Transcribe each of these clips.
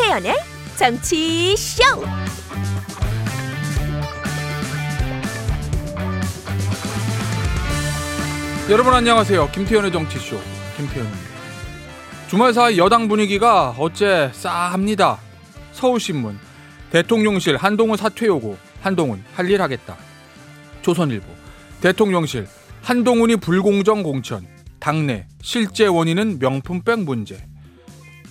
김태연의 정치 쇼! 여러분 안녕하세요. 김태현의 정치쇼 김태현입니다. 주말 사이 여당 분위기가 어째 싸합니다. 서울신문 대통령실 한동훈 사퇴 요구 한동훈 할 일 하겠다. 조선일보 대통령실 한동훈이 불공정 공천 당내 실제 원인은 명품백 문제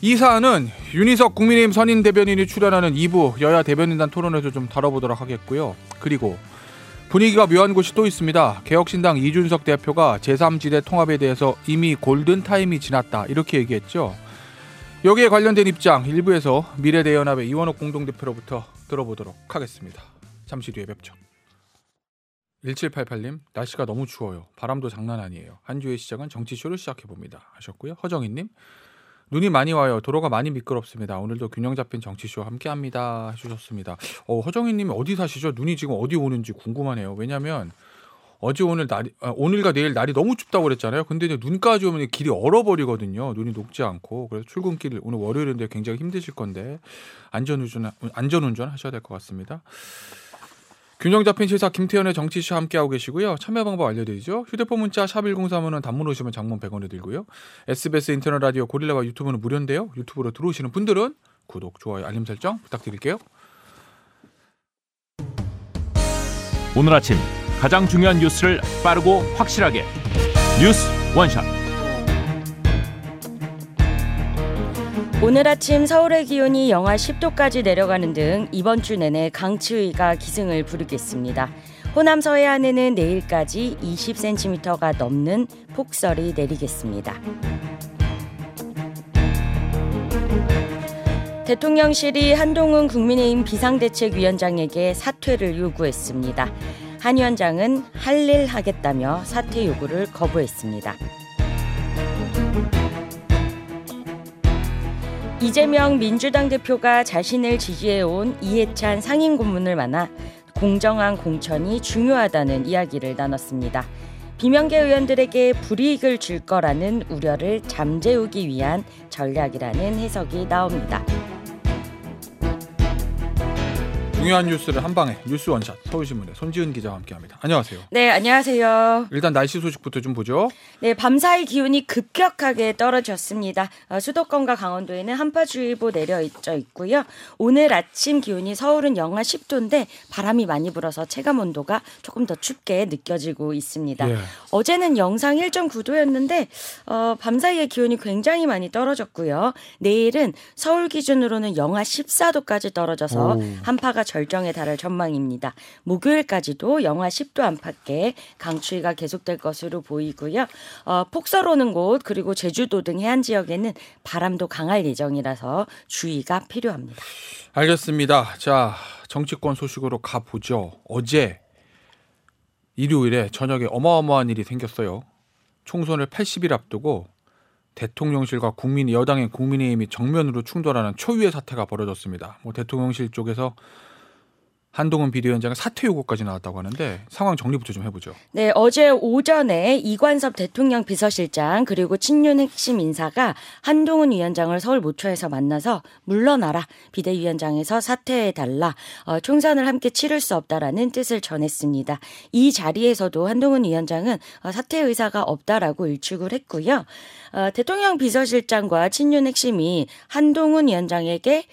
이 사안은 윤희석 국민의힘 선임 대변인이 출연하는 2부 여야 대변인단 토론에서 좀 다뤄보도록 하겠고요. 그리고 분위기가 묘한 곳이 또 있습니다. 개혁신당 이준석 대표가 제3지대 통합에 대해서 이미 골든타임이 지났다. 이렇게 얘기했죠. 여기에 관련된 입장 일부에서 미래대연합의 이원옥 공동대표로부터 들어보도록 하겠습니다. 잠시 뒤에 뵙죠. 1788님, 날씨가 너무 추워요. 바람도 장난 아니에요. 한 주의 시작은 정치쇼를 시작해봅니다. 하셨고요. 허정희님, 눈이 많이 와요. 도로가 많이 미끄럽습니다. 오늘도 균형 잡힌 정치쇼 함께 합니다. 해주셨습니다. 어, 허정희님 어디 사시죠? 눈이 지금 어디 오는지 궁금하네요. 왜냐면 어제 오늘 날이, 아, 오늘과 내일 날이 너무 춥다고 그랬잖아요. 근데 이제 눈까지 오면 길이 얼어버리거든요. 눈이 녹지 않고. 그래서 출근길 오늘 월요일인데 굉장히 힘드실 건데 안전 운전, 안전 운전 하셔야 될 것 같습니다. 균형 잡힌 시사 김태현의 정치쇼 함께하고 계시고요. 참여 방법 알려드리죠. 휴대폰 문자 샵 1035는 단문 오시면 장문 100원에 들고요. SBS 인터넷 라디오 고릴라와 유튜브는 무료인데요. 유튜브로 들어오시는 분들은 구독, 좋아요, 알림 설정 부탁드릴게요. 오늘 아침 가장 중요한 뉴스를 빠르고 확실하게 뉴스 원샷 오늘 아침 서울의 기온이 영하 10도까지 내려가는 등 이번 주 내내 강추위가 기승을 부르겠습니다. 호남 서해안에는 내일까지 20cm가 넘는 폭설이 내리겠습니다. 대통령실이 한동훈 국민의힘 비상대책위원장에게 사퇴를 요구했습니다. 한 위원장은 할 일 하겠다며 사퇴 요구를 거부했습니다. 이재명 민주당 대표가 자신을 지지해온 이해찬 상임 고문을 만나 공정한 공천이 중요하다는 이야기를 나눴습니다. 비명계 의원들에게 불이익을 줄 거라는 우려를 잠재우기 위한 전략이라는 해석이 나옵니다. 중요한 뉴스를 한 방에 뉴스 원샷 서울신문의 손지은 기자와 함께합니다. 안녕하세요. 네, 안녕하세요. 일단 날씨 소식부터 좀 보죠. 네, 밤사이 기온이 급격하게 떨어졌습니다. 어, 수도권과 강원도에는 한파주의보 내려져 있고요. 오늘 아침 기온이 서울은 영하 10도인데 바람이 많이 불어서 체감 온도가 조금 더 춥게 느껴지고 있습니다. 예. 어제는 영상 1.9도였는데 어, 밤사이에 기온이 굉장히 많이 떨어졌고요. 내일은 서울 기준으로는 영하 14도까지 떨어져서 오. 한파가 절정에 달할 전망입니다. 목요일까지도 영하 10도 안팎의 강추위가 계속될 것으로 보이고요. 어, 폭설 오는 곳 그리고 제주도 등 해안 지역에는 바람도 강할 예정이라서 주의가 필요합니다. 알겠습니다. 자, 정치권 소식으로 가보죠. 어제 일요일에 저녁에 어마어마한 일이 생겼어요. 총선을 80일 앞두고 대통령실과 국민 여당의 국민의힘이 정면으로 충돌하는 초유의 사태가 벌어졌습니다. 뭐 대통령실 쪽에서 한동훈 비대위원장의 사퇴 요구까지 나왔다고 하는데 상황 정리부터 좀 해보죠. 네, 어제 오전에 이관섭 대통령 비서실장 그리고 친윤 핵심 인사가 한동훈 위원장을 서울 모처에서 만나서 물러나라 비대위원장에서 사퇴해 달라 어, 총선을 함께 치를 수 없다라는 뜻을 전했습니다. 이 자리에서도 한동훈 위원장은 어, 사퇴 의사가 없다라고 일축을 했고요. 어, 대통령 비서실장과 친윤 핵심이 한동훈 위원장에게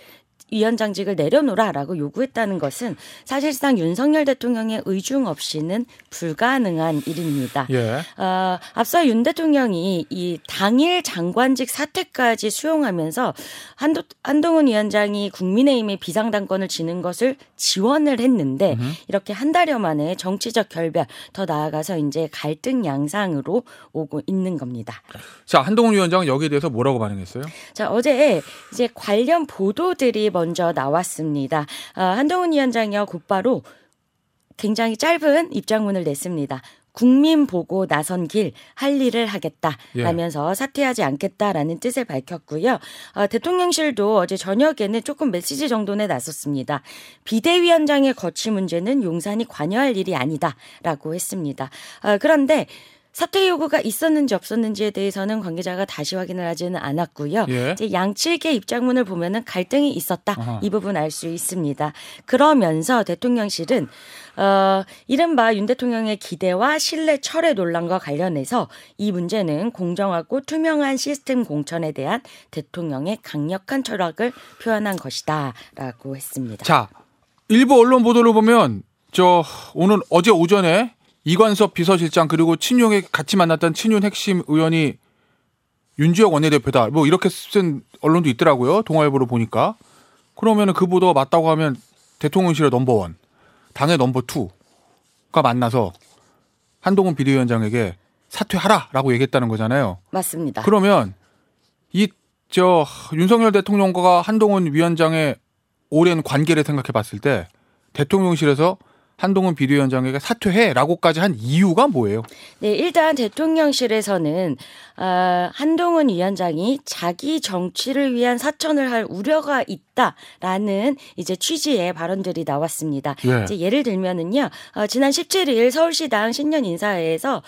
위원장직을 내려놓으라라고 요구했다는 것은 사실상 윤석열 대통령의 의중 없이는 불가능한 일입니다. 예. 어, 앞서 윤 대통령이 이 당일 장관직 사퇴까지 수용하면서 한도, 한동훈 위원장이 국민의힘의 비상당권을 지는 것을 지원을 했는데 이렇게 한 달여 만에 정치적 결별 더 나아가서 이제 갈등 양상으로 오고 있는 겁니다. 자, 한동훈 위원장은 여기에 대해서 뭐라고 반응했어요? 자, 어제 이제 관련 보도들이 먼저 나왔습니다. 어, 한동훈 위원장이요 곧바로 굉장히 짧은 입장문을 냈습니다. 국민 보고 나선 길 할 일을 하겠다라면서 사퇴하지 않겠다라는 뜻을 밝혔고요. 어, 대통령실도 어제 저녁에는 조금 메시지 정도는 나섰습니다. 비대위원장의 거취 문제는 용산이 관여할 일이 아니다라고 했습니다. 어, 그런데 사퇴 요구가 있었는지 없었는지에 대해서는 관계자가 다시 확인을 하지는 않았고요. 예. 이제 양측의 입장문을 보면은 갈등이 있었다. 아하. 이 부분 알 수 있습니다. 그러면서 대통령실은 어, 이른바 윤 대통령의 기대와 신뢰 철회 논란과 관련해서 이 문제는 공정하고 투명한 시스템 공천에 대한 대통령의 강력한 철학을 표현한 것이다라고 했습니다. 자, 일부 언론 보도를 보면 저 오늘 어제 오전에 이관섭 비서실장 그리고 친윤에 같이 만났던 친윤 핵심 의원이 윤지혁 원내대표다. 뭐 이렇게 쓴 언론도 있더라고요. 동아일보로 보니까. 그러면은 그 보도가 맞다고 하면 대통령실의 넘버원, 당의 넘버 투가 만나서 한동훈 비대위원장에게 사퇴하라라고 얘기했다는 거잖아요. 맞습니다. 그러면 이 저 윤석열 대통령과 한동훈 위원장의 오랜 관계를 생각해 봤을 때 대통령실에서 한동훈 비대위원장에게 사퇴해라고까지 한 이유가 뭐예요? 네, 일단 대통령실에서는 어, 한동훈 위원장이 자기 정치를 위한 사천을 할 우려가 있다라는 이제 취지의 발언들이 나왔습니다. 예. 이제 예를 들면은요, 어, 지난 17일 서울시당 신년 인사회에서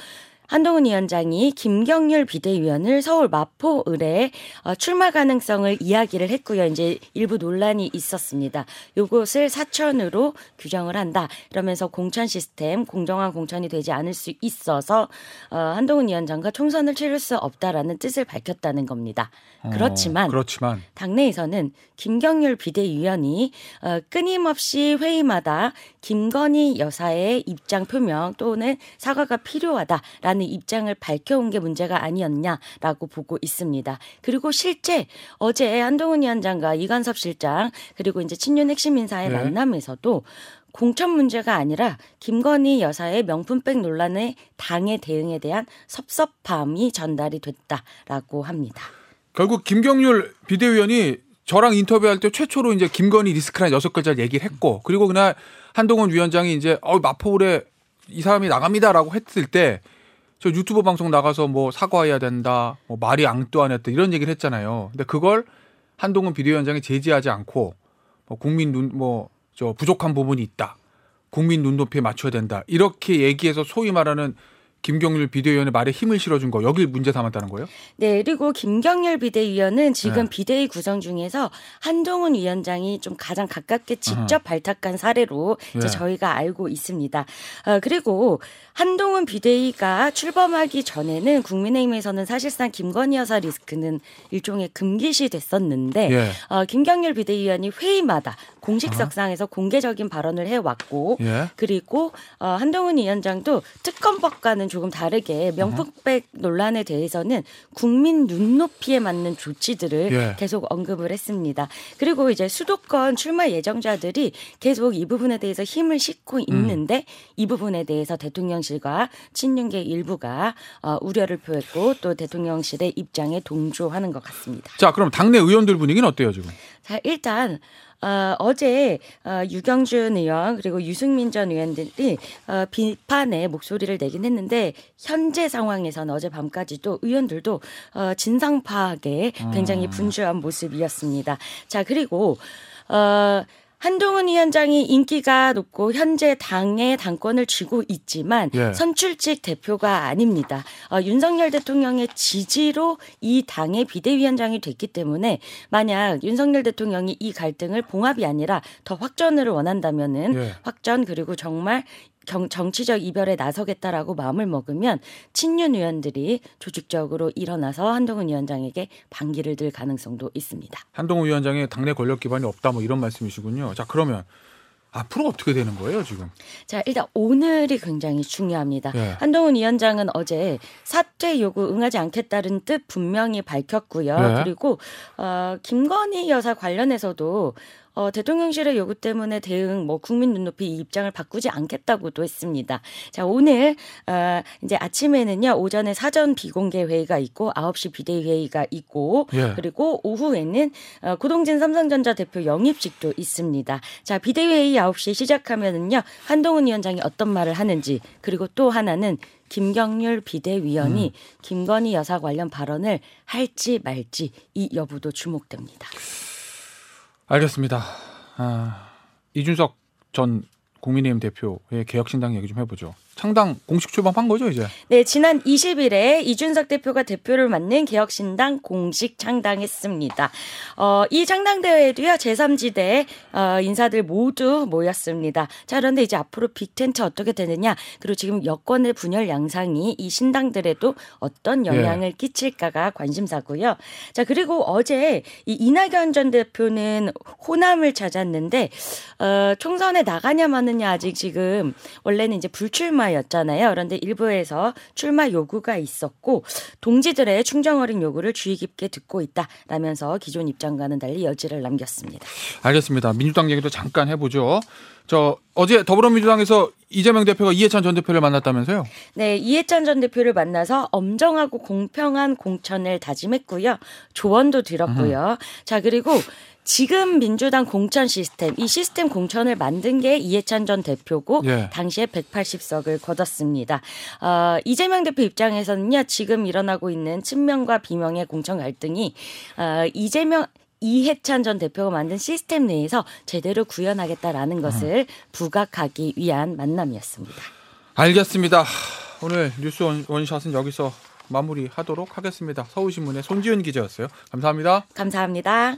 한동훈 위원장이 김경률 비대위원을 서울 마포 을에 어, 출마 가능성을 이야기를 했고요. 이제 일부 논란이 있었습니다. 요것을 사천으로 규정을 한다. 이러면서 공천 시스템 공정한 공천이 되지 않을 수 있어서 어, 한동훈 위원장과 총선을 치를 수 없다라는 뜻을 밝혔다는 겁니다. 그렇지만 어, 그렇지만 당내에서는 김경률 비대위원이 어, 끊임없이 회의마다 김건희 여사의 입장 표명 또는 사과가 필요하다라는 입장을 밝혀온 게 문제가 아니었냐라고 보고 있습니다. 그리고 실제 어제 한동훈 위원장과 이관섭 실장 그리고 이제 친윤 핵심 인사의 네. 만남에서도 공천 문제가 아니라 김건희 여사의 명품백 논란의 당의 대응에 대한 섭섭함이 전달이 됐다라고 합니다. 결국 김경률 비대위원이 저랑 인터뷰할 때 최초로 이제 김건희 리스크란 여섯 글자를 얘기를 했고 그리고 그날 한동훈 위원장이 이제 어 마포울에 이 사람이 나갑니다라고 했을 때 저 유튜브 방송 나가서 뭐 사과해야 된다, 뭐 말이 앙뚜안했다 이런 얘기를 했잖아요. 근데 그걸 한동훈 비대위원장이 제지하지 않고 뭐 국민 눈 뭐 저 부족한 부분이 있다, 국민 눈높이에 맞춰야 된다 이렇게 얘기해서 소위 말하는 김경률 비대위원의 말에 힘을 실어준 거 여길 문제 삼았다는 거예요? 네, 그리고 김경열 비대위원은 지금 네. 비대위 구성 중에서 한동훈 위원장이 좀 가장 가깝게 직접 발탁한 사례로 이제 네. 저희가 알고 있습니다. 어, 그리고 한동훈 비대위가 출범하기 전에는 국민의힘에서는 사실상 김건희 여사 리스크는 일종의 금기시 됐었는데 예. 어, 김경열 비대위원이 회의마다 공식석상에서 공개적인 발언을 해왔고 예. 그리고 어, 한동훈 위원장도 특검법과는 조금 다르게 명품백 논란에 대해서는 국민 눈높이에 맞는 조치들을 예. 계속 언급을 했습니다. 그리고 이제 수도권 출마 예정자들이 계속 이 부분에 대해서 힘을 싣고 있는데 이 부분에 대해서 대통령실과 친윤계 일부가 어, 우려를 표했고 또 대통령실의 입장에 동조하는 것 같습니다. 자, 그럼 당내 의원들 분위기는 어때요 지금? 자, 일단 어, 어제 어, 유경준 의원 그리고 유승민 전 의원들이 어, 비판의 목소리를 내긴 했는데 현재 상황에서는 어제 밤까지도 의원들도 어, 진상 파악에 굉장히 분주한 모습이었습니다. 자 그리고 어, 한동훈 위원장이 인기가 높고 현재 당의 당권을 쥐고 있지만 예. 선출직 대표가 아닙니다. 어, 윤석열 대통령의 지지로 이 당의 비대위원장이 됐기 때문에 만약 윤석열 대통령이 이 갈등을 봉합이 아니라 더 확전을 원한다면은 예. 확전 그리고 정말 경, 정치적 이별에 나서겠다라고 마음을 먹으면 친윤 의원들이 조직적으로 일어나서 한동훈 위원장에게 반기를 들 가능성도 있습니다. 한동훈 위원장의 당내 권력 기반이 없다 뭐 이런 말씀이시군요. 자, 그러면 앞으로 어떻게 되는 거예요 지금? 자, 일단 오늘이 굉장히 중요합니다. 예. 한동훈 위원장은 어제 사퇴 요구 응하지 않겠다는 뜻 분명히 밝혔고요. 예. 그리고 어, 김건희 여사 관련해서도 어, 대통령실의 요구 때문에 대응, 뭐 국민 눈높이 이 입장을 바꾸지 않겠다고도 했습니다. 자, 오늘 어, 이제 아침에는요 오전에 사전 비공개 회의가 있고 9시 비대위 회의가 있고 예. 그리고 오후에는 어, 고동진 삼성전자 대표 영입식도 있습니다. 자, 비대위 회의 9시 시작하면은요, 한동훈 위원장이 어떤 말을 하는지, 그리고 또 하나는 김경률 비대위원이 김건희 여사 관련 발언을 할지 말지 이 여부도 주목됩니다. 알겠습니다. 아, 이준석 전 국민의힘 대표의 개혁신당 얘기 좀 해보죠. 창당 공식 출범한 거죠 이제. 네, 지난 20일에 이준석 대표가 대표를 맡는 개혁신당 공식 창당했습니다. 어, 이 창당대회에도요, 제3지대 어, 인사들 모두 모였습니다. 자, 그런데 이제 앞으로 빅텐트 어떻게 되느냐, 그리고 지금 여권의 분열 양상이 이 신당들에도 어떤 영향을 끼칠까가 관심사고요. 자, 그리고 어제 이 이낙연 전 대표는 호남을 찾았는데, 어, 총선에 나가냐 마느냐 아직 지금 원래는 이제 불출마 였잖아요. 그런데 일부에서 출마 요구가 있었고 동지들의 충정 어린 요구를 주의 깊게 듣고 있다라면서 기존 입장과는 달리 여지를 남겼습니다. 알겠습니다. 민주당 얘기도 잠깐 해보죠. 저 어제 더불어민주당에서 이재명 대표가 이해찬 전 대표를 만났다면서요? 네, 이해찬 전 대표를 만나서 엄정하고 공평한 공천을 다짐했고요. 조언도 들었고요. 자, 그리고 지금 민주당 공천 시스템, 이 시스템 공천을 만든 게 이해찬 전 대표고 예. 당시에 180석을 거뒀습니다. 어, 이재명 대표 입장에서는요, 지금 일어나고 있는 친명과 비명의 공천 갈등이 어, 이재명 이해찬 전 대표가 만든 시스템 내에서 제대로 구현하겠다라는 것을 부각하기 위한 만남이었습니다. 알겠습니다. 오늘 뉴스 원- 원샷은 여기서 마무리하도록 하겠습니다. 서울신문의 손지은 기자였어요. 감사합니다. 감사합니다.